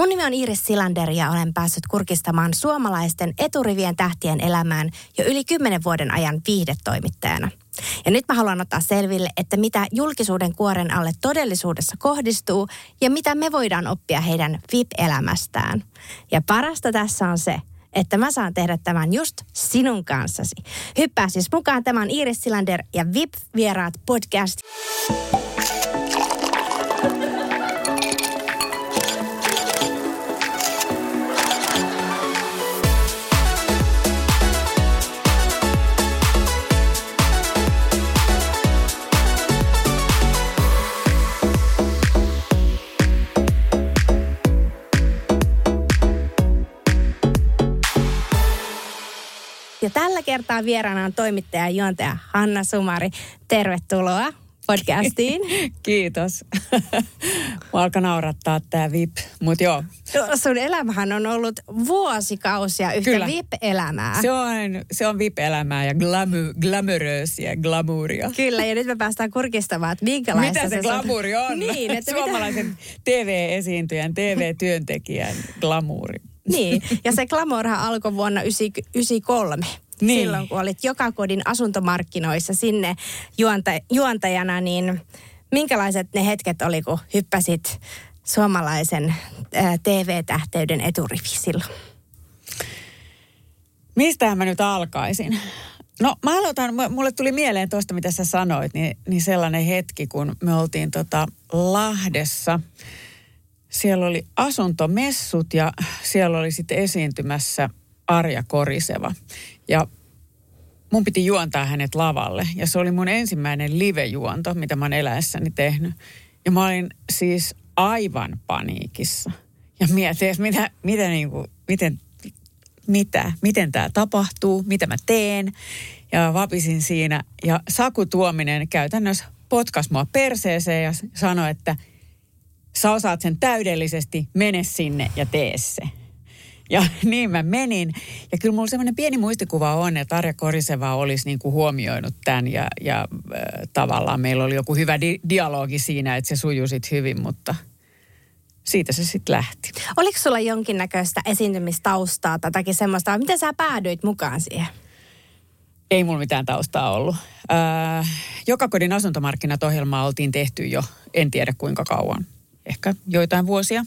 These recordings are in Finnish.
Mun nimi on Iris Silander ja olen päässyt kurkistamaan suomalaisten eturivien tähtien elämään jo yli kymmenen vuoden ajan viihdetoimittajana. Ja nyt mä haluan ottaa selville, että mitä julkisuuden kuoren alle todellisuudessa kohdistuu ja mitä me voidaan oppia heidän VIP-elämästään. Ja parasta tässä on se, että mä saan tehdä tämän just sinun kanssasi. Hyppää siis mukaan tämän Iris Silander ja VIP-vieraat podcast. Tällä kertaa vieraana on toimittaja ja juontaja Hanna Sumari. Tervetuloa podcastiin. Kiitos. Mä alkaa naurattaa tää VIP, mut joo. Sun elämähän on ollut vuosikausia yhtä Kyllä. VIP-elämää. Se on, se on VIP-elämää ja glamu, glamoröösiä, glamouria. Kyllä, ja nyt me päästään kurkistamaan, että minkälaista Mitä se sun- glamouri on? Niin, että mitä, Suomalaisen TV-esiintyjän, TV-työntekijän glamouri. niin, ja se glamourhan alkoi vuonna 1993. Niin. Silloin, kun olit joka kodin asuntomarkkinoissa sinne juonta, juontajana, niin minkälaiset ne hetket oli, kun hyppäsit suomalaisen ää, TV-tähteyden eturivi silloin? Mistähän mä nyt alkaisin? No mä aloitan, mu- mulle tuli mieleen tuosta, mitä sä sanoit, niin, niin sellainen hetki, kun me oltiin tota Lahdessa. Siellä oli asuntomessut ja siellä oli sitten esiintymässä Arja Koriseva. Ja mun piti juontaa hänet lavalle. Ja se oli mun ensimmäinen live-juonto, mitä mä oon eläessäni tehnyt. Ja mä olin siis aivan paniikissa. Ja mietin, että mitä, mitä niin kuin, miten, mitä, miten tämä tapahtuu, mitä mä teen. Ja vapisin siinä. Ja Saku Tuominen käytännössä potkas mua perseeseen ja sanoi, että sä osaat sen täydellisesti, mene sinne ja tee se. Ja niin mä menin. Ja kyllä mulla semmoinen pieni muistikuva on, että Arja Koriseva olisi niin kuin huomioinut tämän ja, ja äh, tavallaan meillä oli joku hyvä di- dialogi siinä, että se sujui sit hyvin, mutta siitä se sitten lähti. Oliko sulla jonkinnäköistä esiintymistaustaa tai jotakin semmoista, vai miten sä päädyit mukaan siihen? Ei mulla mitään taustaa ollut. Äh, joka kodin asuntomarkkinat ohjelmaa oltiin tehty jo, en tiedä kuinka kauan, ehkä joitain vuosia.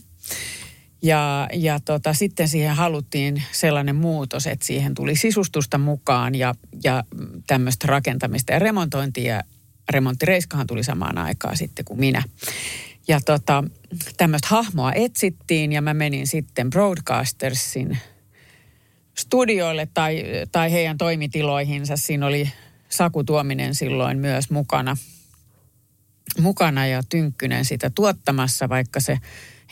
Ja, ja tota, sitten siihen haluttiin sellainen muutos, että siihen tuli sisustusta mukaan ja, ja tämmöistä rakentamista ja remontointia. Ja remonttireiskahan tuli samaan aikaan sitten kuin minä. Ja tota, tämmöistä hahmoa etsittiin ja mä menin sitten Broadcastersin studioille tai, tai heidän toimitiloihinsa. Siinä oli Saku Tuominen silloin myös mukana, mukana ja Tynkkynen sitä tuottamassa, vaikka se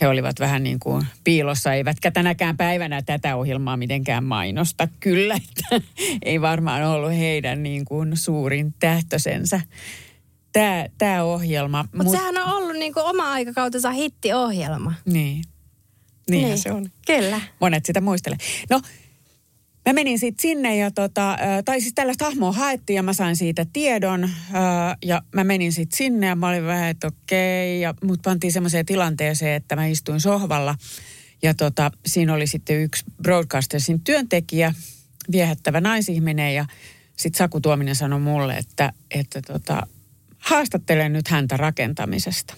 he olivat vähän niin kuin piilossa, eivätkä tänäkään päivänä tätä ohjelmaa mitenkään mainosta. Kyllä, että ei varmaan ollut heidän niin kuin suurin tähtösensä tämä, tämä ohjelma. Mutta Mut, sehän on ollut niinku oma aikakautensa hittiohjelma. Niin, niinhän niin. se oli. Kyllä. Monet sitä muistelee. No, mä menin sitten sinne ja tota, tai siis tällaista hahmoa haettiin ja mä sain siitä tiedon. Ja mä menin sitten sinne ja mä olin vähän, että okei. Ja mut pantiin semmoiseen tilanteeseen, että mä istuin sohvalla. Ja tota, siinä oli sitten yksi broadcastersin työntekijä, viehättävä naisihminen. Ja sitten Saku Tuominen sanoi mulle, että, että tota, haastattelen nyt häntä rakentamisesta.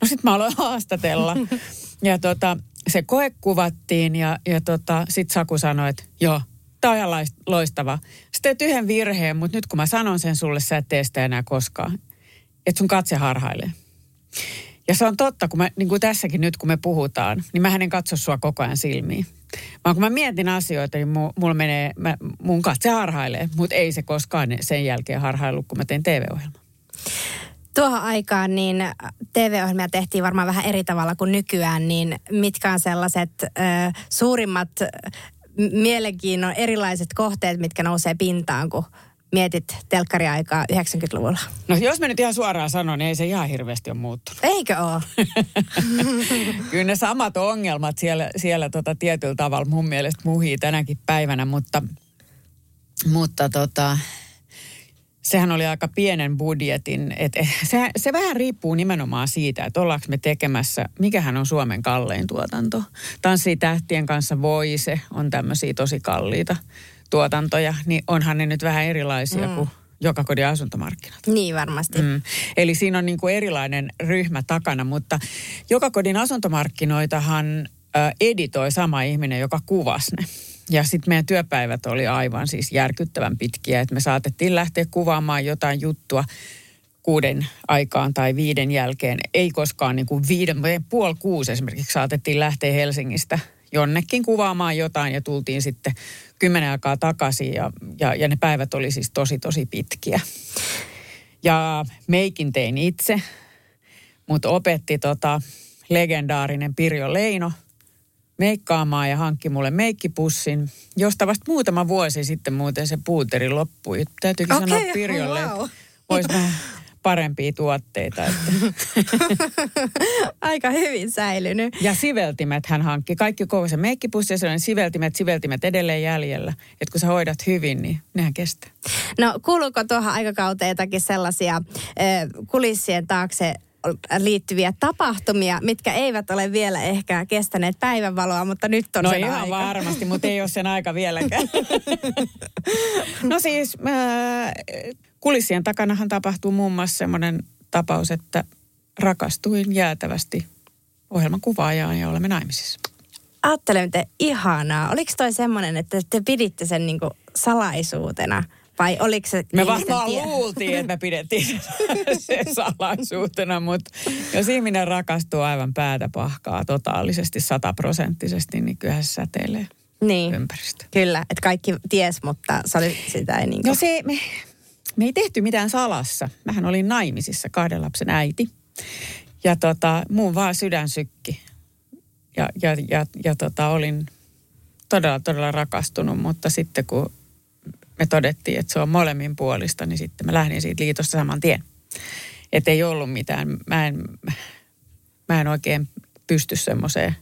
No sitten mä aloin haastatella. ja tota, se koe kuvattiin ja, ja tota, sitten Saku sanoi, että joo, tää on ihan loistava. Sä teet yhden virheen, mutta nyt kun mä sanon sen sulle, sä et tee sitä enää koskaan. Että sun katse harhailee. Ja se on totta, kun mä, niin kuin tässäkin nyt kun me puhutaan, niin mä en katso sua koko ajan silmiin. Vaan kun mä mietin asioita, niin mu- mulla menee, mä, mun katse harhailee, mutta ei se koskaan sen jälkeen harhailu, kun mä teen TV-ohjelman. Tuohon aikaan niin TV-ohjelmia tehtiin varmaan vähän eri tavalla kuin nykyään, niin mitkä on sellaiset ö, suurimmat mielenkiinnon erilaiset kohteet, mitkä nousee pintaan, kun mietit telkkariaikaa 90-luvulla? No jos mä nyt ihan suoraan sanon, niin ei se ihan hirveästi ole muuttunut. Eikö ole? Kyllä ne samat ongelmat siellä, siellä tota tietyllä tavalla mun mielestä muhii tänäkin päivänä, mutta, mutta tota, sehän oli aika pienen budjetin. Et, se, se vähän riippuu nimenomaan siitä, että ollaanko me tekemässä, mikähän on Suomen kallein tuotanto. Tanssii tähtien kanssa Voise on tämmöisiä tosi kalliita tuotantoja, niin onhan ne nyt vähän erilaisia mm. kuin joka kodin asuntomarkkinat. Niin varmasti. Mm. Eli siinä on niin kuin erilainen ryhmä takana, mutta joka kodin asuntomarkkinoitahan editoi sama ihminen, joka kuvasi ne. Ja sitten meidän työpäivät oli aivan siis järkyttävän pitkiä, että me saatettiin lähteä kuvaamaan jotain juttua kuuden aikaan tai viiden jälkeen. Ei koskaan niin kuin viiden, puoli kuusi esimerkiksi saatettiin lähteä Helsingistä jonnekin kuvaamaan jotain ja tultiin sitten kymmenen aikaa takaisin ja, ja, ja ne päivät oli siis tosi tosi pitkiä. Ja meikin tein itse, mutta opetti tota legendaarinen Pirjo Leino meikkaamaan ja hankki mulle meikkipussin, josta vasta muutama vuosi sitten muuten se puuteri loppui. Täytyykin okay, sanoa Pirjolle, wow. että vois parempia tuotteita. Että. Aika hyvin säilynyt. Ja siveltimet hän hankki. Kaikki koko se meikkipussi ja sellainen siveltimet, siveltimet edelleen jäljellä. Että kun sä hoidat hyvin, niin nehän kestää. No kuuluuko tuohon aikakauteen jotakin sellaisia kulissien taakse liittyviä tapahtumia, mitkä eivät ole vielä ehkä kestäneet päivänvaloa, mutta nyt on no sen ihan aika. varmasti, mutta ei ole sen aika vieläkään. no siis äh, kulissien takanahan tapahtuu muun muassa semmoinen tapaus, että rakastuin jäätävästi ohjelman kuvaajaan ja olemme naimisissa. Ajattelen, miten ihanaa. Oliko toi semmoinen, että te piditte sen niinku salaisuutena? Vai oliko se Me varmaan tie- luultiin, että me pidettiin sen salaisuutena, mutta jos ihminen rakastuu aivan päätä pahkaa totaalisesti, sataprosenttisesti, niin kyllähän se säteilee niin. ympäristö. Kyllä, että kaikki ties, mutta se oli sitä ei niin kuin... No se, me, me ei tehty mitään salassa. Mähän olin naimisissa, kahden lapsen äiti. Ja tota, muun vaan sydän sykki. Ja, ja, ja, ja tota, olin todella, todella rakastunut, mutta sitten kun me todettiin, että se on molemmin puolista, niin sitten mä lähdin siitä liitosta saman tien. Että ei ollut mitään, mä en, mä en oikein pysty semmoiseen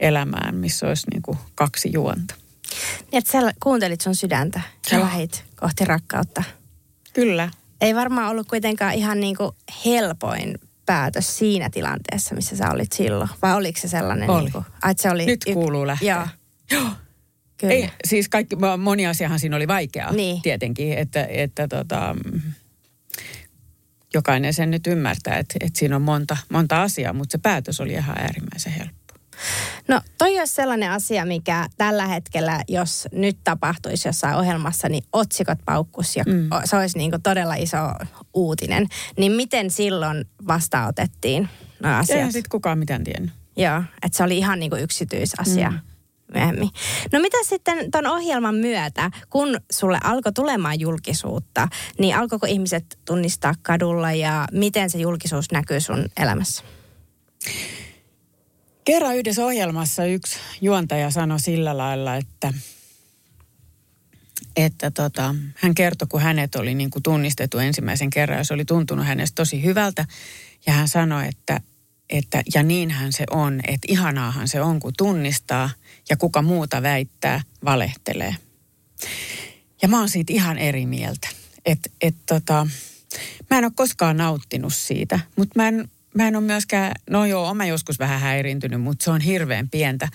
elämään, missä olisi niin kuin kaksi juonta. Niin, että sä kuuntelit sun sydäntä ja lähit kohti rakkautta. Kyllä. Ei varmaan ollut kuitenkaan ihan niin kuin helpoin päätös siinä tilanteessa, missä sä olit silloin. Vai oliko se sellainen? Oli. Niin kuin, että se oli Nyt kuuluu lähteä. Joo. Joo. Kyllä. Ei, siis kaikki, moni asiahan siinä oli vaikeaa niin. tietenkin, että, että tota, jokainen sen nyt ymmärtää, että, että siinä on monta, monta asiaa, mutta se päätös oli ihan äärimmäisen helppo. No toi olisi sellainen asia, mikä tällä hetkellä, jos nyt tapahtuisi jossain ohjelmassa, niin otsikot paukkus ja mm. se olisi niin kuin todella iso uutinen. Niin miten silloin vastaanotettiin nämä asiat? Eihän sitten kukaan mitään tiennyt. Joo, että se oli ihan niin kuin yksityisasia. Mm myöhemmin. No mitä sitten ton ohjelman myötä, kun sulle alkoi tulemaan julkisuutta, niin alkoiko ihmiset tunnistaa kadulla ja miten se julkisuus näkyy sun elämässä? Kerran yhdessä ohjelmassa yksi juontaja sanoi sillä lailla, että, että tota, hän kertoi, kun hänet oli niin kuin tunnistettu ensimmäisen kerran ja se oli tuntunut hänestä tosi hyvältä. Ja hän sanoi, että, että ja niinhän se on, että ihanaahan se on, kun tunnistaa ja kuka muuta väittää, valehtelee. Ja mä oon siitä ihan eri mieltä. Että et tota, mä en ole koskaan nauttinut siitä, mutta mä en mä en ole myöskään, no joo, olen joskus vähän häirintynyt, mutta se on hirveän pientä.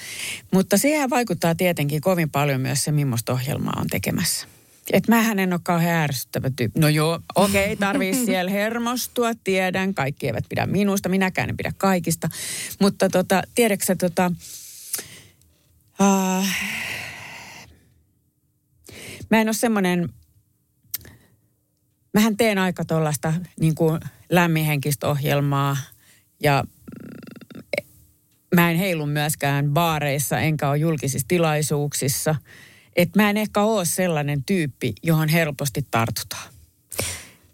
Mutta siihen vaikuttaa tietenkin kovin paljon myös se, millaista ohjelmaa on tekemässä. Et mähän en ole kauhean ärsyttävä tyyppi. No joo, okei, okay, tarvii siellä hermostua, tiedän. Kaikki eivät pidä minusta, minäkään en pidä kaikista. Mutta tota, tiedätkö tota, uh, mä en ole semmoinen, mähän teen aika tuollaista niin kuin lämminhenkistä ohjelmaa ja mä en heilu myöskään baareissa enkä ole julkisissa tilaisuuksissa. Että mä en ehkä ole sellainen tyyppi, johon helposti tartutaan.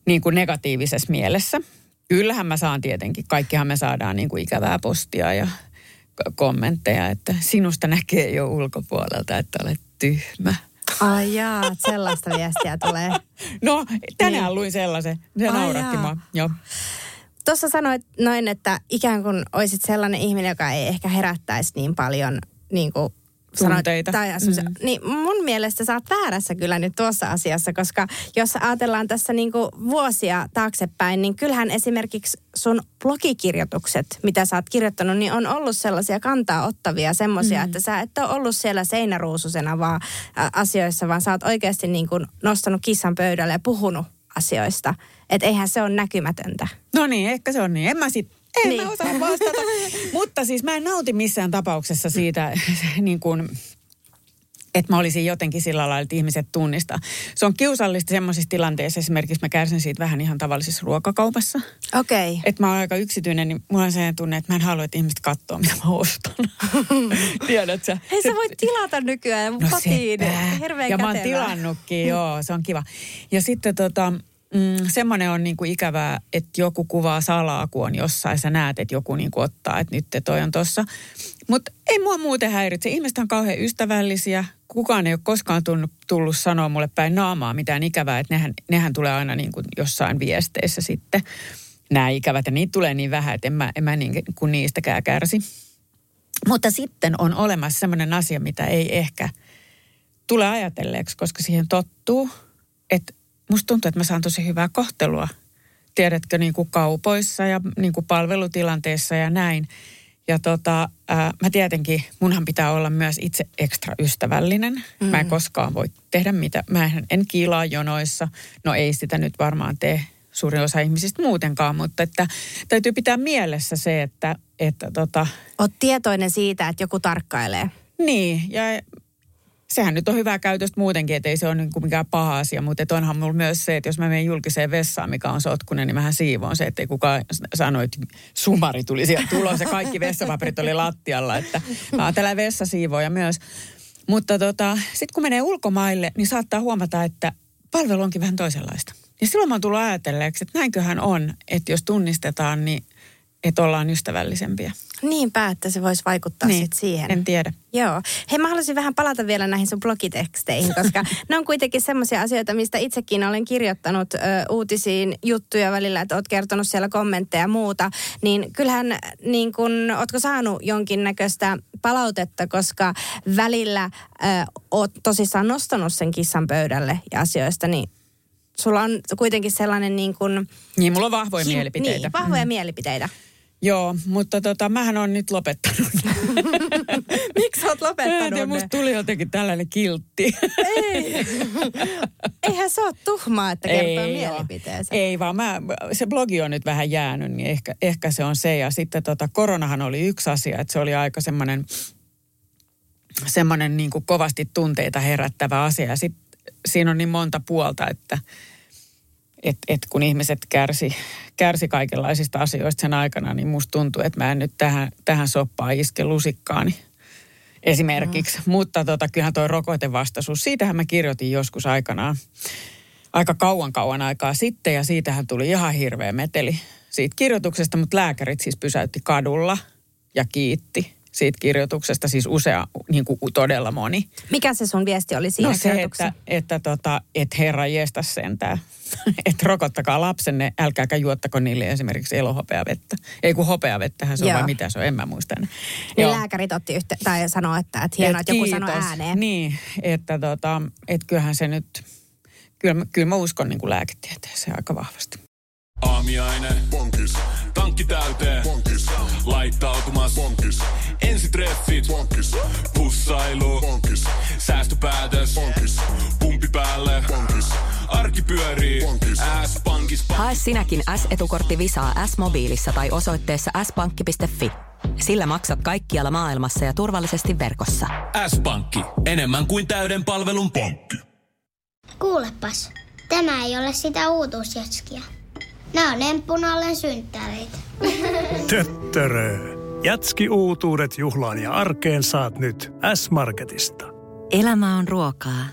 Niin kuin negatiivisessa mielessä. kyllähän mä saan tietenkin, kaikkihan me saadaan niin kuin ikävää postia ja kommentteja, että sinusta näkee jo ulkopuolelta, että olet tyhmä. Ai jaa, sellaista viestiä tulee. No, tänään niin. luin sellaisen. Se Ai nauratti mua. Joo. Tuossa sanoit noin, että ikään kuin olisit sellainen ihminen, joka ei ehkä herättäisi niin paljon niin kuin tunteita. tai mm. Niin mun mielestä sä oot väärässä kyllä nyt tuossa asiassa, koska jos ajatellaan tässä niinku vuosia taaksepäin, niin kyllähän esimerkiksi sun blogikirjoitukset, mitä sä oot kirjoittanut, niin on ollut sellaisia kantaa ottavia semmoisia, mm. että sä et ole ollut siellä seinäruususena vaan asioissa, vaan sä oot oikeasti niinku nostanut kissan pöydälle ja puhunut asioista. Että eihän se ole näkymätöntä. No niin, ehkä se on niin. En mä sit en niin. mä osaa vastata. Mutta siis mä en nauti missään tapauksessa siitä niin kuin, että mä olisin jotenkin sillä lailla, että ihmiset tunnistaa. Se on kiusallista semmoisissa tilanteissa, esimerkiksi mä kärsin siitä vähän ihan tavallisessa ruokakaupassa. Okei. Okay. Että mä oon aika yksityinen, niin mulla on se tunne, että mä en halua, että ihmiset katsoo, mitä mä ostan. Tiedät sä? Hei, sä voit tilata nykyään no kotiin. Ja kätevä. mä oon tilannutkin, joo, se on kiva. Ja sitten tota, Mm, semmoinen on niin kuin ikävää, että joku kuvaa salaa, kun on jossain. Sä näet, että joku niin kuin ottaa, että nyt toi on tossa. Mutta ei mua muuten häiritse. Ihmiset on kauhean ystävällisiä. Kukaan ei ole koskaan tullut, tullut sanoa mulle päin naamaa mitään ikävää. Että nehän, nehän tulee aina niin kuin jossain viesteissä sitten. Nämä ikävät ja niitä tulee niin vähän, että en mä, en mä niin kuin niistäkään kärsi. Mutta sitten on olemassa semmoinen asia, mitä ei ehkä tule ajatelleeksi, koska siihen tottuu, että musta tuntuu, että mä saan tosi hyvää kohtelua. Tiedätkö, niin kuin kaupoissa ja niin kuin palvelutilanteissa ja näin. Ja tota, ää, mä tietenkin, munhan pitää olla myös itse ekstra ystävällinen. Mm. Mä en koskaan voi tehdä mitä. Mä en, en kiilaa jonoissa. No ei sitä nyt varmaan tee suurin osa ihmisistä muutenkaan, mutta että täytyy pitää mielessä se, että, että tota... Oot tietoinen siitä, että joku tarkkailee. Niin, ja sehän nyt on hyvää käytöstä muutenkin, että ei se ole niin kuin mikään paha asia, mutta onhan mulla myös se, että jos mä menen julkiseen vessaan, mikä on sotkunen, niin mähän siivoon se, että ei kukaan sano, että sumari tuli sieltä tulos ja kaikki vessapaperit oli lattialla, että mä oon tällä vessasiivoja myös. Mutta tota, sitten kun menee ulkomaille, niin saattaa huomata, että palvelu onkin vähän toisenlaista. Ja silloin mä oon tullut ajatelleeksi, että näinköhän on, että jos tunnistetaan, niin että ollaan ystävällisempiä. Niinpä, että se voisi vaikuttaa niin, sit siihen. En tiedä. Joo. Hei, mä haluaisin vähän palata vielä näihin sun blogiteksteihin, koska ne on kuitenkin semmoisia asioita, mistä itsekin olen kirjoittanut ö, uutisiin juttuja välillä, että oot kertonut siellä kommentteja ja muuta. Niin kyllähän, niin kun, ootko saanut jonkinnäköistä palautetta, koska välillä ö, oot tosissaan nostanut sen kissan pöydälle ja asioista, niin sulla on kuitenkin sellainen niin kuin... Niin, mulla on vahvoja hi- mielipiteitä. Niin, vahvoja mm. mielipiteitä. Joo, mutta tota, mähän on nyt lopettanut. Miksi oot lopettanut ja musta tuli jotenkin tällainen kiltti. Ei. Eihän se ole tuhmaa, että kertoo Ei mielipiteensä. Ei vaan mä, se blogi on nyt vähän jäänyt, niin ehkä, ehkä se on se. Ja sitten tota, koronahan oli yksi asia, että se oli aika semmoinen semmoinen niin kuin kovasti tunteita herättävä asia. Ja sitten siinä on niin monta puolta, että – et, et kun ihmiset kärsi, kärsi kaikenlaisista asioista sen aikana, niin musta tuntuu, että mä en nyt tähän, tähän soppaan iske lusikkaani esimerkiksi. Mm. Mutta tota, kyllähän tuo rokotevastaisuus, siitähän mä kirjoitin joskus aikanaan, aika kauan kauan aikaa sitten, ja siitähän tuli ihan hirveä meteli siitä kirjoituksesta, mutta lääkärit siis pysäytti kadulla ja kiitti siitä kirjoituksesta, siis usea, niin kuin todella moni. Mikä se sun viesti oli siinä no se, että, että, tota, että herra jeesta sentään, että rokottakaa lapsenne, älkääkä juottako niille esimerkiksi elohopeavettä. Ei kun hopeavettähän se on vai mitä se on, en mä muista. Niin lääkärit otti yhte, tai sanoi, että, että hienoa, et että joku sanoi ääneen. Niin, että, tota, että kyllähän se nyt, kyllä, kyllä mä uskon niin kuin lääketieteeseen aika vahvasti. Aamiaine. Bonkis. Tankki täyteen. Bonkis. Laittautumas. Bonkis. Ensitreffit. Bonkis. Pussailu. Bonkis. Säästöpäätös. Bonkis. Pumpi päälle. Bonkis. Arki pyörii. Bonkis. S-pankis. Hae sinäkin S-etukortti Visaa S-mobiilissa tai osoitteessa s-pankki.fi. Sillä maksat kaikkialla maailmassa ja turvallisesti verkossa. S-pankki. Enemmän kuin täyden palvelun pankki. Kuulepas, tämä ei ole sitä uutuusjatskia. Nämä on emppunallen synttäreitä. Töttörö. Jatski uutuudet juhlaan ja arkeen saat nyt S-Marketista. Elämä on ruokaa.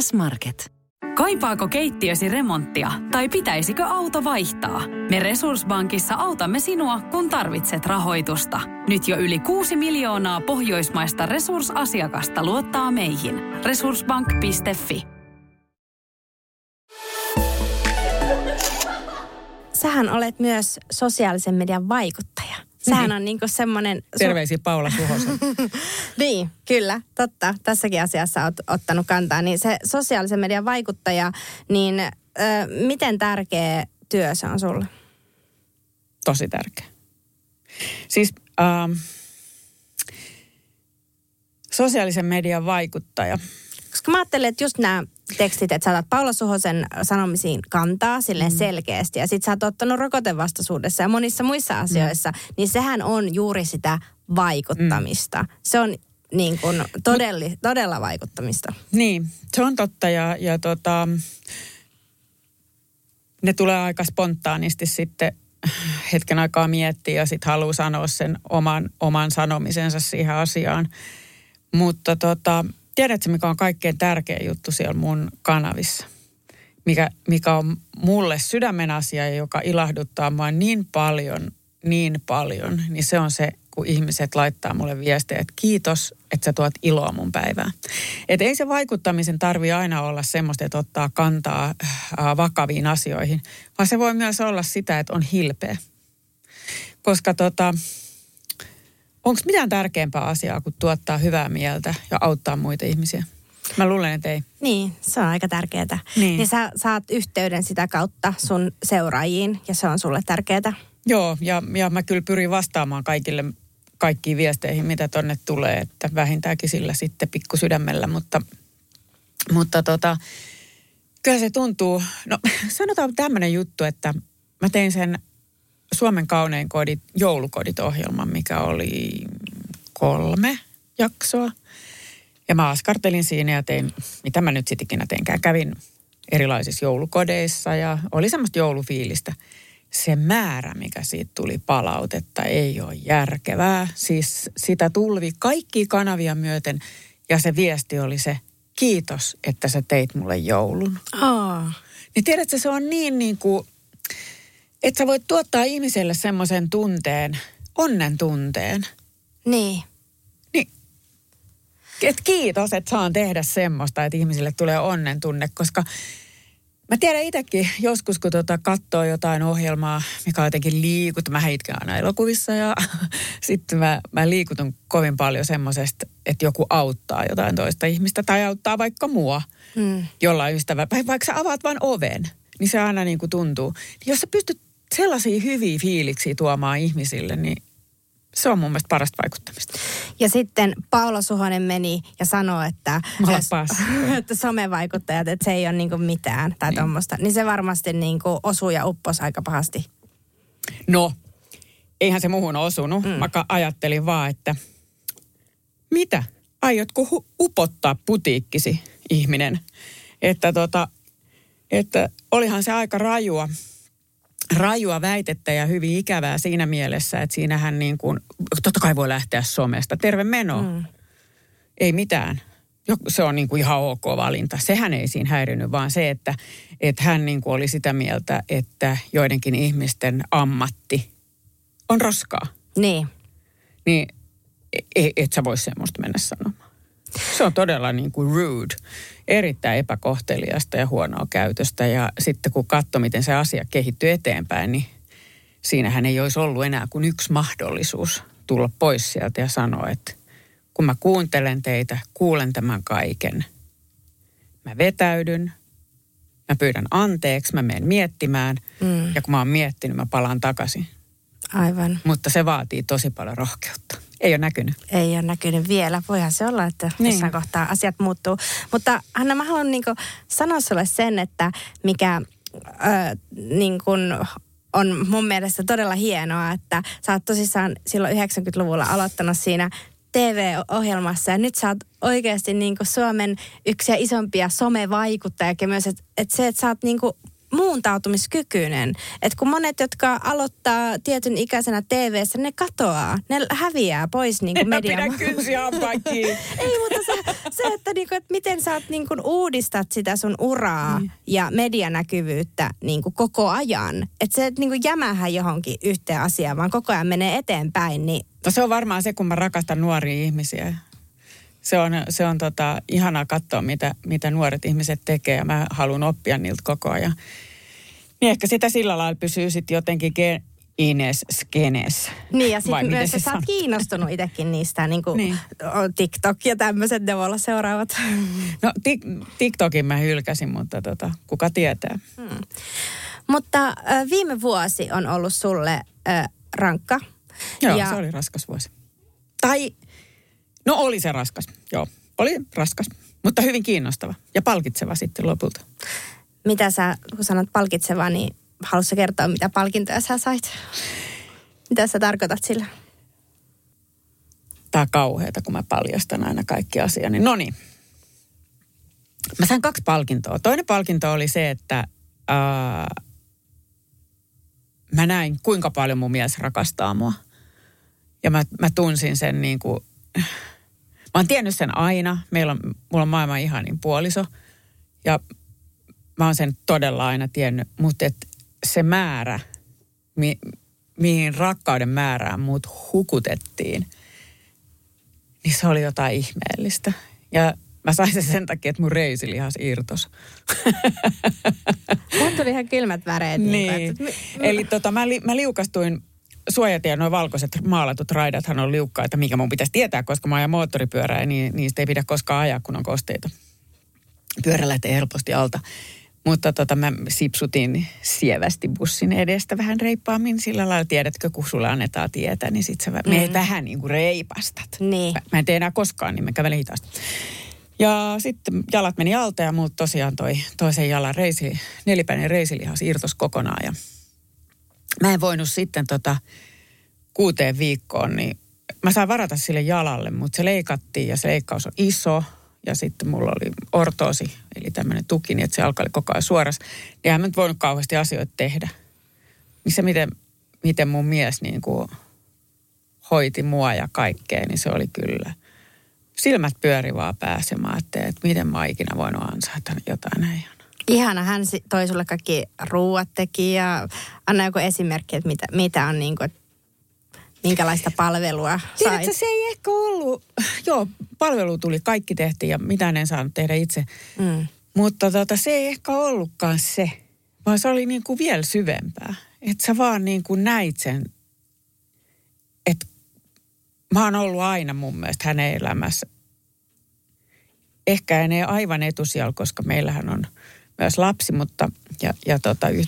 S-Market. Kaipaako keittiösi remonttia tai pitäisikö auto vaihtaa? Me Resurssbankissa autamme sinua, kun tarvitset rahoitusta. Nyt jo yli 6 miljoonaa pohjoismaista resursasiakasta luottaa meihin. Resurssbank.fi Sähän olet myös sosiaalisen median vaikuttaja. Sähän on niinku semmoinen... Terveisiä Paula Suhosen. niin, kyllä, totta. Tässäkin asiassa olet ottanut kantaa. Niin se sosiaalisen median vaikuttaja, niin ö, miten tärkeä työ se on sulle? Tosi tärkeä. Siis ähm, sosiaalisen median vaikuttaja. Koska mä ajattelen, että just nämä tekstit, että sä otat Paula Suhosen sanomisiin kantaa silleen mm. selkeästi. Ja sit sä oot ottanut rokotevastaisuudessa ja monissa muissa asioissa, mm. niin sehän on juuri sitä vaikuttamista. Mm. Se on niin kuin todelli, todella vaikuttamista. Niin, se on totta ja, ja tota, ne tulee aika spontaanisti sitten hetken aikaa miettiä ja sitten haluaa sanoa sen oman, oman sanomisensa siihen asiaan. Mutta tota, tiedätkö, mikä on kaikkein tärkein juttu siellä mun kanavissa? Mikä, mikä on mulle sydämen asia, joka ilahduttaa mua niin paljon, niin paljon, niin se on se, kun ihmiset laittaa mulle viestejä, että kiitos, että sä tuot iloa mun päivään. Että ei se vaikuttamisen tarvi aina olla semmoista, että ottaa kantaa äh, vakaviin asioihin, vaan se voi myös olla sitä, että on hilpeä. Koska tota, Onko mitään tärkeämpää asiaa kuin tuottaa hyvää mieltä ja auttaa muita ihmisiä? Mä luulen, että ei. Niin, se on aika tärkeää. Niin. niin sä saat yhteyden sitä kautta sun seuraajiin ja se on sulle tärkeää. Joo, ja, ja mä kyllä pyrin vastaamaan kaikille kaikkiin viesteihin, mitä tonne tulee, että vähintäänkin sillä sitten pikkusydämellä, mutta, mutta tota, kyllä se tuntuu, no sanotaan tämmöinen juttu, että mä tein sen Suomen kaunein kodit, joulukodit-ohjelman, mikä oli kolme jaksoa. Ja mä askartelin siinä ja tein, mitä mä nyt sitten ikinä teinkään. Kävin erilaisissa joulukodeissa ja oli semmoista joulufiilistä. Se määrä, mikä siitä tuli palautetta, ei ole järkevää. Siis sitä tulvi kaikki kanavia myöten ja se viesti oli se, kiitos, että sä teit mulle joulun. Oh. Niin tiedätkö, se on niin niin kuin että sä voit tuottaa ihmiselle semmoisen tunteen, onnen tunteen. Niin. Niin. Et kiitos, että saan tehdä semmoista, että ihmisille tulee onnen tunne, koska Mä tiedän itsekin joskus, kun tota katsoo jotain ohjelmaa, mikä on jotenkin liikut. Mä itken aina elokuvissa ja sitten mä, mä liikutun kovin paljon semmoisesta, että joku auttaa jotain toista ihmistä tai auttaa vaikka mua mm. jollain ystävä. Vaikka sä avaat vain oven, niin se aina niin kuin tuntuu. Jos sä pystyt sellaisia hyviä fiiliksiä tuomaan ihmisille, niin se on mun mielestä parasta vaikuttamista. Ja sitten Paula Suhonen meni ja sanoi, että, että somevaikuttajat, että se ei ole niinku mitään tai niin. tuommoista. Niin se varmasti niinku osuu ja upposi aika pahasti. No, eihän se muuhun osunut. Mm. Mä ajattelin vaan, että mitä? Aiotko hu- upottaa putiikkisi, ihminen? Että tota, että olihan se aika rajua rajua väitettä ja hyvin ikävää siinä mielessä, että siinähän niin kuin, totta kai voi lähteä somesta. Terve meno. Mm. Ei mitään. Se on niin kuin ihan ok valinta. Sehän ei siinä häirinyt, vaan se, että, että hän niin kuin oli sitä mieltä, että joidenkin ihmisten ammatti on roskaa. Niin. Niin et, et sä voi semmoista mennä sanomaan. Se on todella niin kuin rude, erittäin epäkohteliasta ja huonoa käytöstä. Ja sitten kun katsoi, miten se asia kehittyy eteenpäin, niin siinähän ei olisi ollut enää kuin yksi mahdollisuus tulla pois sieltä ja sanoa, että kun mä kuuntelen teitä, kuulen tämän kaiken, mä vetäydyn, mä pyydän anteeksi, mä menen miettimään mm. ja kun mä oon miettinyt, mä palaan takaisin. Aivan. Mutta se vaatii tosi paljon rohkeutta. Ei ole näkynyt. Ei ole näkynyt vielä. Voihan se olla, että niin. jossain kohtaa asiat muuttuu. Mutta Hanna, mä haluan niin sanoa sulle sen, että mikä ö, niin kuin on mun mielestä todella hienoa, että sä oot tosissaan silloin 90-luvulla aloittanut siinä TV-ohjelmassa ja nyt sä oot oikeasti niin kuin Suomen yksi ja isompia somevaikuttajakin myös, että et se, että sä oot niin kuin muuntautumiskykyinen. Että kun monet, jotka aloittaa tietyn ikäisenä tv ne katoaa. Ne häviää pois niin kuin median. Pidä kynsiä Ei, mutta se, se että, niin kuin, että miten sä oot, niin kuin, uudistat sitä sun uraa mm. ja medianäkyvyyttä niin kuin, koko ajan. Että se niin kuin, jämähä johonkin yhteen asiaan, vaan koko ajan menee eteenpäin. Niin... No se on varmaan se, kun mä rakastan nuoria ihmisiä se on, se on tota, ihanaa katsoa, mitä, mitä nuoret ihmiset tekee ja mä haluan oppia niiltä koko ajan. Niin ehkä sitä sillä lailla pysyy sitten jotenkin ge- Ines Skenes. Niin ja sitten myös, että sä oot kiinnostunut itsekin niistä, niin kuin niin. TikTok ja tämmöiset, ne voi olla seuraavat. No tik- TikTokin mä hylkäsin, mutta tota, kuka tietää. Hmm. Mutta äh, viime vuosi on ollut sulle äh, rankka. Joo, ja... se oli raskas vuosi. Tai No oli se raskas, joo. Oli raskas, mutta hyvin kiinnostava ja palkitseva sitten lopulta. Mitä sä, kun sanot palkitseva, niin haluatko kertoa, mitä palkintoja sä sait? Mitä sä tarkoitat sillä? Tää kauheeta, kun mä paljastan aina kaikki asiani. No niin. Mä sain kaksi palkintoa. Toinen palkinto oli se, että ää, mä näin, kuinka paljon mun mies rakastaa mua. Ja mä, mä tunsin sen niin kuin, oon tiennyt sen aina. Meillä on, mulla on maailman ihanin puoliso. Ja mä oon sen todella aina tiennyt. Mutta et se määrä, mi, mihin rakkauden määrään muut hukutettiin, niin se oli jotain ihmeellistä. Ja mä sain sen sen takia, että mun reisilihas irtos. Mulla tuli ihan kylmät väreet. Niin. niin että... Eli tota, mä, li, mä liukastuin suojatie, nuo valkoiset maalatut raidathan on liukkaita, mikä mun pitäisi tietää, koska mä ajan moottoripyörää, niin niistä ei pidä koskaan ajaa, kun on kosteita. Pyörä lähtee helposti alta. Mutta tota, mä sipsutin sievästi bussin edestä vähän reippaammin sillä lailla. Tiedätkö, kun sulle annetaan tietää, niin sit sä mm. vähän niin kuin reipastat. Niin. Mä, mä en tee enää koskaan, niin mä kävelen hitaasti. Ja sitten jalat meni alta ja muut tosiaan toi toisen jalan reisi, nelipäinen reisilihas irtos kokonaan. Ja mä en voinut sitten tota kuuteen viikkoon, niin mä sain varata sille jalalle, mutta se leikattiin ja se leikkaus on iso. Ja sitten mulla oli ortoosi, eli tämmöinen tuki, niin että se alkoi koko ajan suoras. Ja en mä nyt voinut kauheasti asioita tehdä. Niin se, miten, miten mun mies niin kuin hoiti mua ja kaikkea, niin se oli kyllä silmät pyöri vaan pääsemään, että, että miten mä ikinä voinut ansaita jotain näin. Ihana, hän toi sulle kaikki ruuat teki ja anna joku esimerkki, että mitä, mitä on niin kuin, minkälaista palvelua Tiedätkö, sait? se ei ehkä ollut, joo, palvelu tuli, kaikki tehtiin ja mitä en saanut tehdä itse. Mm. Mutta tota, se ei ehkä ollutkaan se, vaan se oli niin kuin vielä syvempää. Että sä vaan niin kuin näit sen, että mä oon ollut aina mun mielestä hänen elämässä. Ehkä en aivan etusijalla, koska meillähän on – myös lapsi, mutta ja, ja tota, y,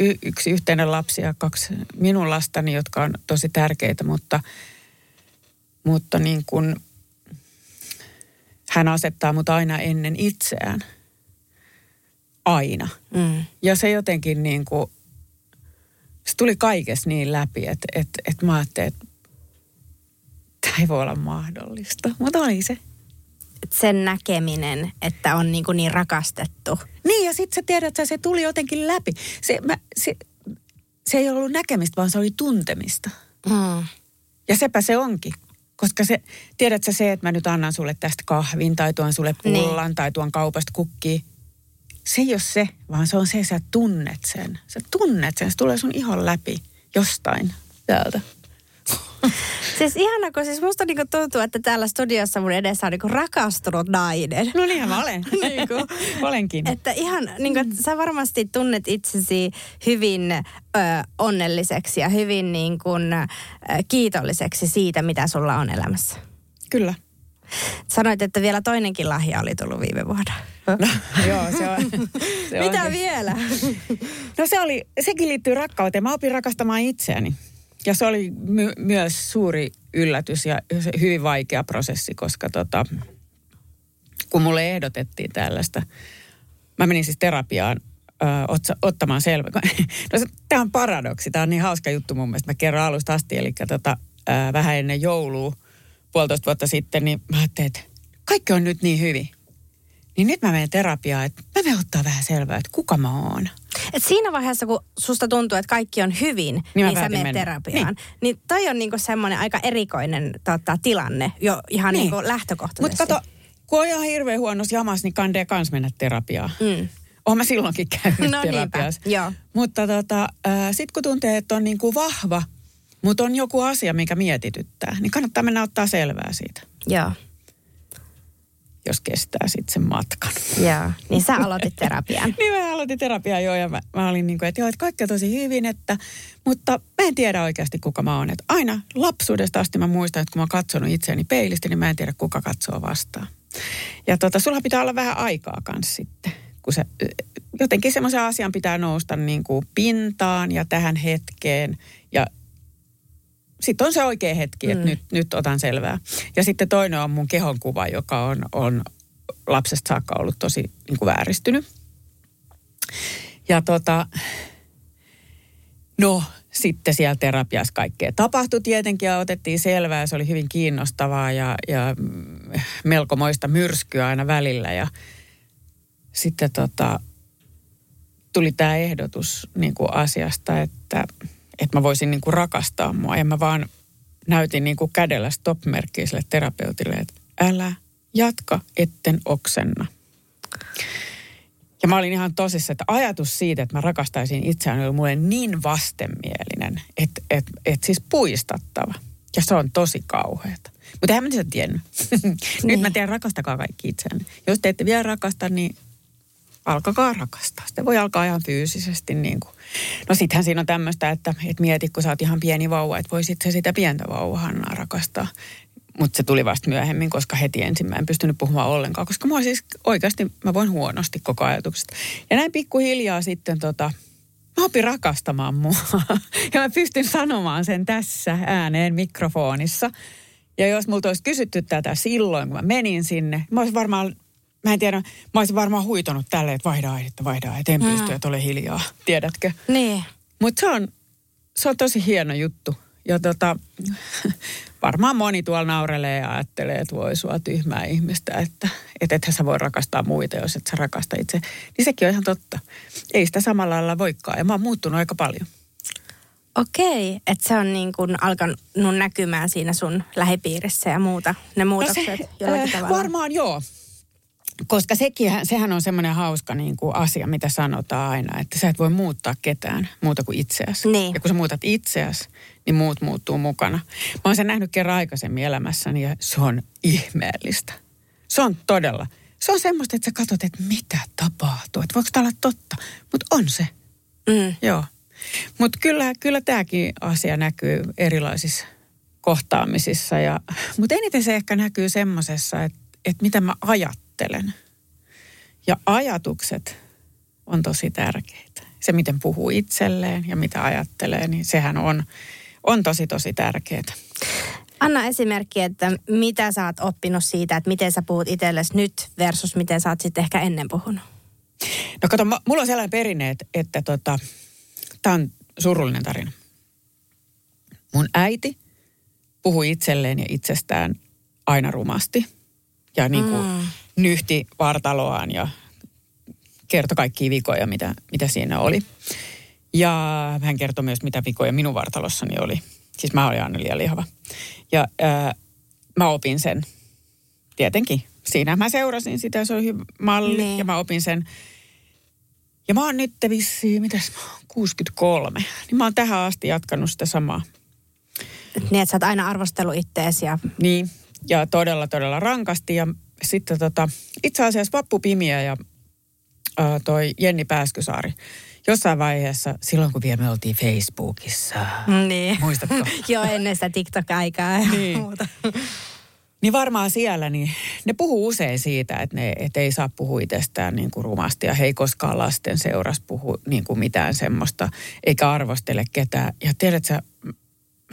y, yksi yhteinen lapsi ja kaksi minun lastani, jotka on tosi tärkeitä, mutta, mutta niin kuin, hän asettaa mut aina ennen itseään. Aina. Mm. Ja se jotenkin niin kuin, se tuli kaikessa niin läpi, että, että, että mä ajattelin, että tämä ei voi olla mahdollista. Mutta oli se sen näkeminen, että on niin, kuin niin rakastettu. Niin ja sitten sä tiedät, että se tuli jotenkin läpi. Se, mä, se, se ei ollut näkemistä, vaan se oli tuntemista. Mm. Ja sepä se onkin. Koska se, tiedätkö se, että mä nyt annan sulle tästä kahvin tai tuon sulle niin. pullan niin. tai tuon kaupasta kukkiin. Se ei ole se, vaan se on se, että sä tunnet sen. Sä tunnet sen, se tulee sun ihon läpi jostain täältä. Siis ihana, kun siis musta niinku tuntuu, että täällä studiossa mun edessä on niinku rakastunut nainen. No niin, mä olen. niinku, Olenkin. Että ihan, niinku, että sä varmasti tunnet itsesi hyvin ö, onnelliseksi ja hyvin niinku, ö, kiitolliseksi siitä, mitä sulla on elämässä. Kyllä. Sanoit, että vielä toinenkin lahja oli tullut viime vuonna. No, joo, se on. Se Mitä onkin. vielä? No se oli, sekin liittyy rakkauteen. Mä opin rakastamaan itseäni. Ja se oli my- myös suuri yllätys ja hyvin vaikea prosessi, koska tota, kun mulle ehdotettiin tällaista, mä menin siis terapiaan ö, otsa, ottamaan selvä. No tämä on paradoksi, tämä on niin hauska juttu mun mielestä. Mä kerron alusta asti, eli tota, ö, vähän ennen joulua, puolitoista vuotta sitten, niin mä ajattelin, että kaikki on nyt niin hyvin. Niin nyt mä menen terapiaan, että mä menen ottaa vähän selvää, että kuka mä oon. Et siinä vaiheessa, kun susta tuntuu, että kaikki on hyvin, Niin niin, sä menet mennä. terapiaan. Niin. niin toi on niinku semmoinen aika erikoinen tota, tilanne jo ihan niin. niinku Mutta lähtökohtaisesti. kato, kun on ihan hirveän huonossa jamassa, niin kandee kans mennä terapiaan. Mm. Oon mä silloinkin käynyt No niinpä, terapiassa. joo. Mutta tota, sitten kun tuntee, että on niin kuin vahva, mutta on joku asia, mikä mietityttää, niin kannattaa mennä ottaa selvää siitä, Joo, jos kestää sitten sen matkan. joo. Niin sä aloitit terapian. Niin mä aloitin terapiaa jo ja mä, mä olin niin kuin, että joo, että kaikki on tosi hyvin, että, mutta mä en tiedä oikeasti kuka mä oon. Että aina lapsuudesta asti mä muistan, että kun mä oon katsonut itseäni peilistä, niin mä en tiedä kuka katsoo vastaan. Ja tota, sulla pitää olla vähän aikaa kanssa sitten, kun se, jotenkin semmoisen asian pitää nousta niin kuin pintaan ja tähän hetkeen ja sitten on se oikea hetki, että mm. nyt, nyt otan selvää. Ja sitten toinen on mun kehonkuva, joka on, on lapsesta saakka ollut tosi niin kuin vääristynyt. Ja tota, no sitten siellä terapiassa kaikkea tapahtui tietenkin ja otettiin selvää. Se oli hyvin kiinnostavaa ja, ja mm, melkomoista myrskyä aina välillä. Ja sitten tota, tuli tämä ehdotus niin kuin asiasta, että, että mä voisin niin kuin rakastaa mua. Ja mä vaan näytin niin kuin kädellä stop-merkkiä sille terapeutille, että älä jatka, etten oksenna. Ja mä olin ihan tosissa, että ajatus siitä, että mä rakastaisin itseäni, oli mulle niin vastenmielinen, että, että, että siis puistattava. Ja se on tosi kauheata. Mutta eihän mä sitä tiennyt. Nyt mä tiedän, rakastakaa kaikki itseänne. Jos te ette vielä rakasta, niin alkakaa rakastaa. Sitä voi alkaa ihan fyysisesti niin kuin. No sittenhän siinä on tämmöistä, että, että mieti, kun sä oot ihan pieni vauva, että voisit se sitä pientä vauva Hannaa rakastaa. Mutta se tuli vasta myöhemmin, koska heti ensin mä en pystynyt puhumaan ollenkaan, koska mua siis oikeasti, mä voin huonosti koko ajatuksesta. Ja näin pikkuhiljaa sitten tota, mä opin rakastamaan mua. ja mä pystyn sanomaan sen tässä ääneen mikrofonissa. Ja jos multa olisi kysytty tätä silloin, kun mä menin sinne, mä olisin varmaan, mä en tiedä, mä olisin varmaan huitonut tälle, että vaihda aihetta, vaihda aihetta, en pysty, että ole hiljaa, tiedätkö? Niin. Mutta se on, se on tosi hieno juttu. Ja tota, varmaan moni tuolla naurelee ja ajattelee, että voi sua tyhmää ihmistä, että et ethän sä voi rakastaa muita, jos et sä rakasta itse. Niin sekin on ihan totta. Ei sitä samalla lailla voikaan. Ja mä oon muuttunut aika paljon. Okei, että se on niin kuin alkanut näkymään siinä sun lähipiirissä ja muuta, ne muutokset no se, jollakin äh, tavalla. Varmaan joo. Koska sekin, sehän on semmoinen hauska niin kuin asia, mitä sanotaan aina, että sä et voi muuttaa ketään muuta kuin itseäsi. Niin. Ja kun sä muutat itseäsi, niin muut muuttuu mukana. Mä oon sen nähnyt kerran aikaisemmin elämässäni ja se on ihmeellistä. Se on todella. Se on semmoista, että sä katsot, että mitä tapahtuu. Että voiko tämä olla totta? Mutta on se. Mm. Joo. Mutta kyllä, kyllä tämäkin asia näkyy erilaisissa kohtaamisissa. Ja, mutta eniten se ehkä näkyy semmoisessa, että, että mitä mä ajattelen. Ja ajatukset on tosi tärkeitä. Se, miten puhuu itselleen ja mitä ajattelee, niin sehän on, on tosi, tosi tärkeää. Anna esimerkki, että mitä sä oot oppinut siitä, että miten sä puhut itsellesi nyt versus miten sä oot sitten ehkä ennen puhunut. No kato, mulla on sellainen perinne, että, että tota, tämä on surullinen tarina. Mun äiti puhui itselleen ja itsestään aina rumasti. Ja niin kuin mm. Nyhti vartaloaan ja kertoi kaikkia vikoja, mitä, mitä siinä oli. Ja hän kertoi myös, mitä vikoja minun vartalossani oli. Siis mä olin aina liian lihava. Ja ää, mä opin sen tietenkin. Siinä mä seurasin sitä, se oli hyvä malli Niin. ja mä opin sen. Ja mä oon nyt vissiin, mitäs mä oon, 63. Niin mä oon tähän asti jatkanut sitä samaa. Niin, että sä oot aina arvostellut itteesi ja Niin, ja todella, todella rankasti. Ja sitten tota, itse asiassa Vappu Pimiä ja ää, toi Jenni Pääskysaari jossain vaiheessa, silloin kun vielä me oltiin Facebookissa, Niin. muistatko? Joo, ennen sitä TikTok-aikaa ja Niin. muuta. Niin varmaan siellä, niin ne puhuu usein siitä, että ne et ei saa puhua itsestään niin kuin rumasti ja he ei koskaan lasten seurassa puhu niin kuin mitään semmoista, eikä arvostele ketään. Ja tiedätkö,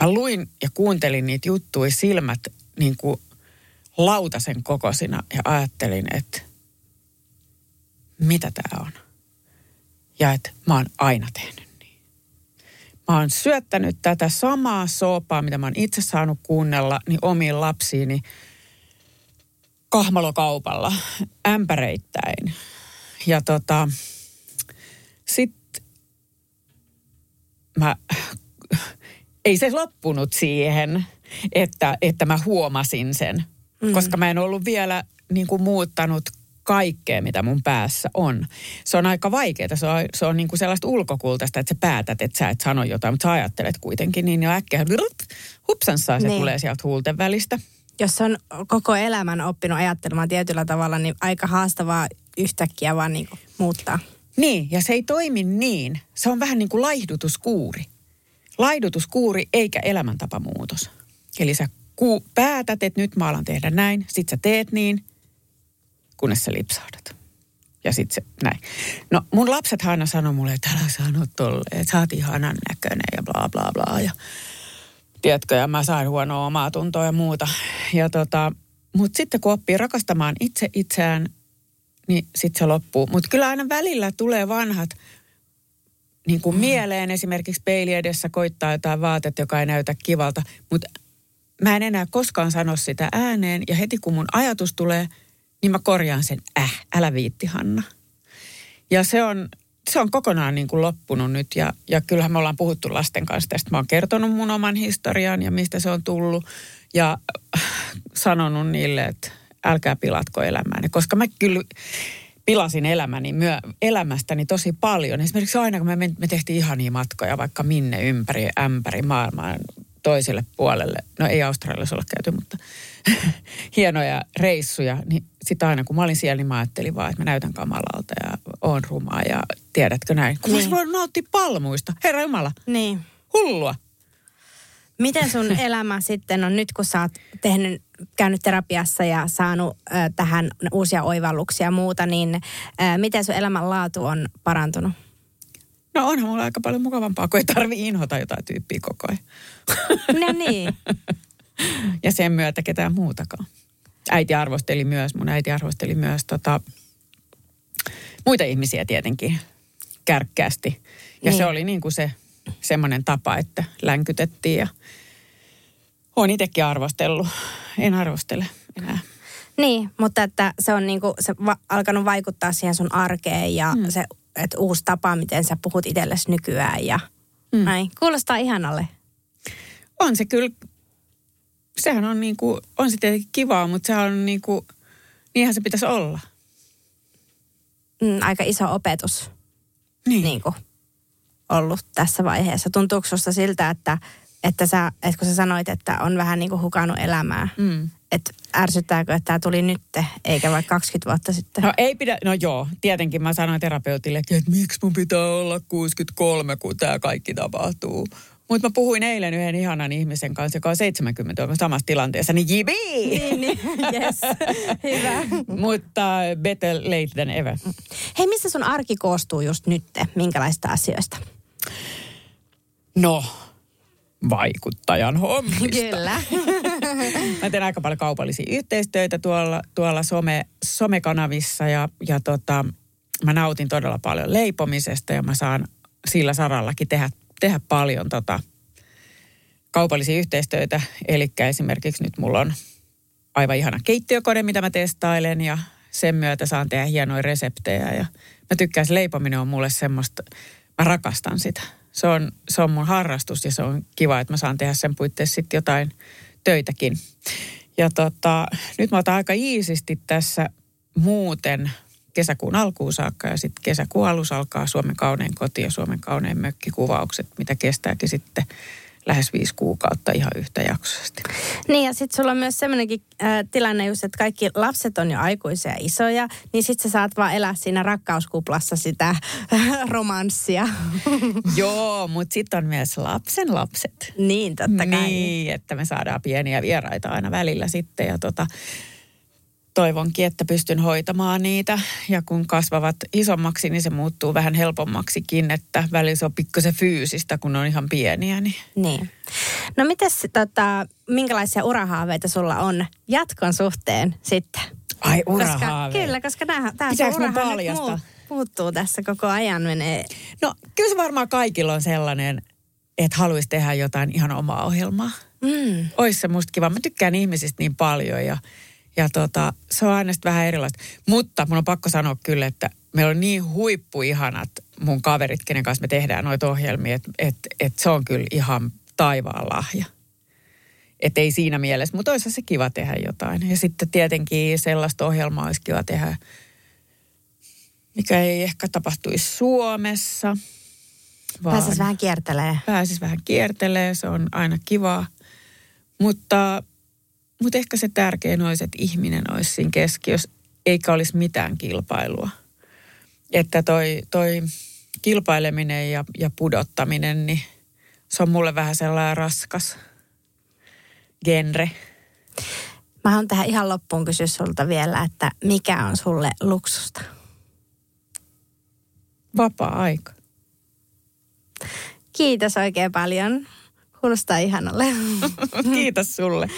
mä luin ja kuuntelin niitä juttuja silmät niin kuin lautasen kokosina ja ajattelin, että mitä tämä on. Ja että mä oon aina tehnyt niin. Mä oon syöttänyt tätä samaa soopaa, mitä mä oon itse saanut kuunnella, niin omiin lapsiini kahmalokaupalla ämpäreittäin. Ja tota, sitten mä, ei se loppunut siihen, että, että mä huomasin sen. Mm. Koska mä en ollut vielä niin kuin muuttanut kaikkea, mitä mun päässä on. Se on aika vaikeaa. Se on, se on niin kuin sellaista ulkokultaista, että sä päätät, että sä et sano jotain, mutta sä ajattelet kuitenkin niin ja äkkiä hupsansaa se Niin. tulee sieltä huulten välistä. Jos on koko elämän oppinut ajattelemaan tietyllä tavalla, niin aika haastavaa yhtäkkiä vaan niin kuin muuttaa. Niin, ja se ei toimi niin. Se on vähän niin kuin laihdutuskuuri. Laihdutuskuuri eikä elämäntapamuutos. Eli sä ku- päätät, että nyt mä alan tehdä näin, sit sä teet niin, kunnes sä lipsahdat. Ja sit se näin. No mun lapset aina sanoo mulle, että älä sano tolle, että sä oot ihanan näköinen ja bla bla bla. Ja tiedätkö, ja mä sain huonoa omaa tuntoa ja muuta. Ja tota, mutta sitten kun oppii rakastamaan itse itseään, niin sitten se loppuu. Mutta kyllä aina välillä tulee vanhat niin kuin mieleen esimerkiksi peili edessä koittaa jotain vaatetta, joka ei näytä kivalta. Mutta mä en enää koskaan sano sitä ääneen ja heti kun mun ajatus tulee, niin mä korjaan sen, äh, älä viitti Hanna. Ja se on, se on kokonaan niin kuin loppunut nyt ja, ja kyllähän me ollaan puhuttu lasten kanssa tästä. Mä oon kertonut mun oman historian ja mistä se on tullut ja äh, sanonut niille, että älkää pilatko elämääni. Koska mä kyllä pilasin elämäni, myö, elämästäni tosi paljon. Esimerkiksi aina kun me, me tehtiin ihania matkoja vaikka minne ympäri ämpäri maailmaan toiselle puolelle. No ei Australiassa olla käyty, mutta hienoja reissuja. Niin sitten aina kun mä olin siellä, niin mä ajattelin vaan, että mä näytän kamalalta ja oon rumaa ja tiedätkö näin. Kun niin. Mä nauttia palmuista. Herra Jumala, Niin. hullua. Miten sun elämä sitten on nyt, kun sä oot tehnyt, käynyt terapiassa ja saanut tähän uusia oivalluksia ja muuta, niin miten sun elämänlaatu on parantunut? No onhan mulla aika paljon mukavampaa, kun ei tarvi inhota jotain tyyppiä koko ajan. No niin. ja sen myötä ketään muutakaan. Äiti arvosteli myös, mun äiti arvosteli myös tota, muita ihmisiä tietenkin kärkkäästi. Ja Niin. se oli niin kuin se semmoinen tapa, että länkytettiin ja olen itsekin arvostellut. En arvostele enää. Niin, mutta että se on niinku, se va- alkanut vaikuttaa siihen sun arkeen ja mm. se että uusi tapa, miten sä puhut itsellesi nykyään ja mm. näin. Kuulostaa ihanalle. On se kyllä, sehän on niin kuin, on se tietenkin kivaa, mutta sehän on niin kuin, niinhän se pitäisi olla. Mm, aika iso opetus Niin. niin kuin, ollut tässä vaiheessa. Tuntuuko susta siltä, että, että, sä, että kun sä sanoit, että on vähän niin kuin hukannut elämää, Mm. Että ärsyttääkö, että tämä tuli nytte, eikä vaikka 20 vuotta sitten? No ei pidä, no joo, tietenkin mä sanoin terapeutillekin, että miksi mun pitää olla 63, kun tämä kaikki tapahtuu. Mutta mä puhuin eilen yhden ihanan ihmisen kanssa, joka on 70 on samassa tilanteessa, niin jibi! Niin, niin, yes. Hyvä. Mutta better late than ever. Hei, missä sun arki koostuu just nyt? Minkälaista asioista? No, vaikuttajan hommista. Kyllä. Mä teen aika paljon kaupallisia yhteistöitä tuolla, tuolla some, somekanavissa ja, ja tota, mä nautin todella paljon leipomisesta ja mä saan sillä sarallakin tehdä, tehdä paljon tota, kaupallisia yhteistöitä. Eli esimerkiksi nyt mulla on aivan ihana keittiökone, mitä mä testailen ja sen myötä saan tehdä hienoja reseptejä ja mä tykkään, se leipominen on mulle semmoista, mä rakastan sitä. Se on, se on mun harrastus ja se on kiva, että mä saan tehdä sen puitteissa sitten jotain töitäkin. Ja tota, nyt mä otan aika iisisti tässä muuten kesäkuun alkuun saakka ja sitten kesäkuun alussa alkaa Suomen kaunein koti ja Suomen kaunein mökkikuvaukset, mitä kestääkin sitten lähes viisi kuukautta ihan yhtäjaksoisesti. Niin ja sitten sulla on myös semmoinenkin äh, tilanne just, että kaikki lapset on jo aikuisia ja isoja, niin sitten sä saat vaan elää siinä rakkauskuplassa sitä romanssia. Joo, mutta sitten on myös lapsen lapset. niin, totta kai. Niin, että me saadaan pieniä vieraita aina välillä sitten ja tota, toivonkin, että pystyn hoitamaan niitä. Ja kun kasvavat isommaksi, niin se muuttuu vähän helpommaksikin, että välillä se on pikkusen fyysistä, kun on ihan pieniä. Niin. Niin. No mites, tota, minkälaisia urahaaveita sulla on jatkon suhteen sitten? Ai Koska, urahaaveet. kyllä, koska tämä paljastaa? muut, muuttuu tässä koko ajan menee. No kyllä se varmaan kaikilla on sellainen, että haluaisi tehdä jotain ihan omaa ohjelmaa. Mm. Ois se musta kiva. Mä tykkään ihmisistä niin paljon ja, ja tota, se on aina sitten vähän erilaista. Mutta mun on pakko sanoa kyllä, että meillä on niin huippuihanat mun kaverit, kenen kanssa me tehdään noita ohjelmia, että et, et se on kyllä ihan taivaan lahja. Että ei siinä mielessä, mutta olisi se kiva tehdä jotain. Ja sitten tietenkin sellaista ohjelmaa olisi kiva tehdä, mikä ei ehkä tapahtuisi Suomessa. Vaan pääsis vähän kiertelee. Pääsis vähän kiertelee, se on aina kiva. Mutta, mutta ehkä se tärkein olisi, että ihminen olisi siinä keskiössä, eikä olisi mitään kilpailua. Että toi, toi kilpaileminen ja, ja pudottaminen, niin se on mulle vähän sellainen raskas genre. Mä haluan tähän ihan loppuun kysyä sulta vielä, että mikä on sulle luksusta? Vapaa-aika. Kiitos oikein paljon. Kuulostaa ihanalle. Kiitos sulle.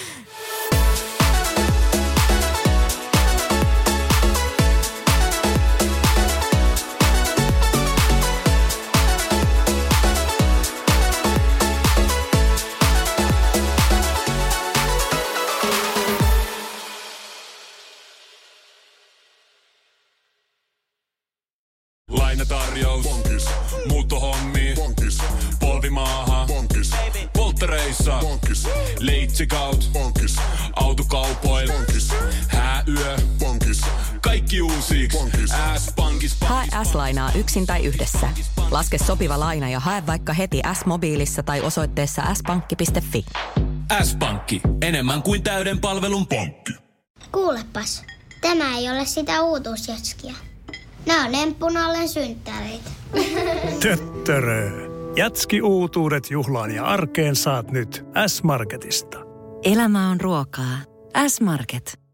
Leitsikaut. Bonkis. Autokaupoil. Bonkis. Hääyö. Bonkis. Kaikki uusi. S-pankis. Hae S-lainaa yksin tai yhdessä. Laske sopiva laina ja hae vaikka heti S-mobiilissa tai osoitteessa s-pankki.fi. S-pankki. Enemmän kuin täyden palvelun pankki. Kuulepas, tämä ei ole sitä uutuusjatskia. Nämä on emppunallen synttäreitä. Töttörö. Jatski uutuudet juhlaan ja arkeen saat nyt S-Marketista. Elämä on ruokaa. S-Market.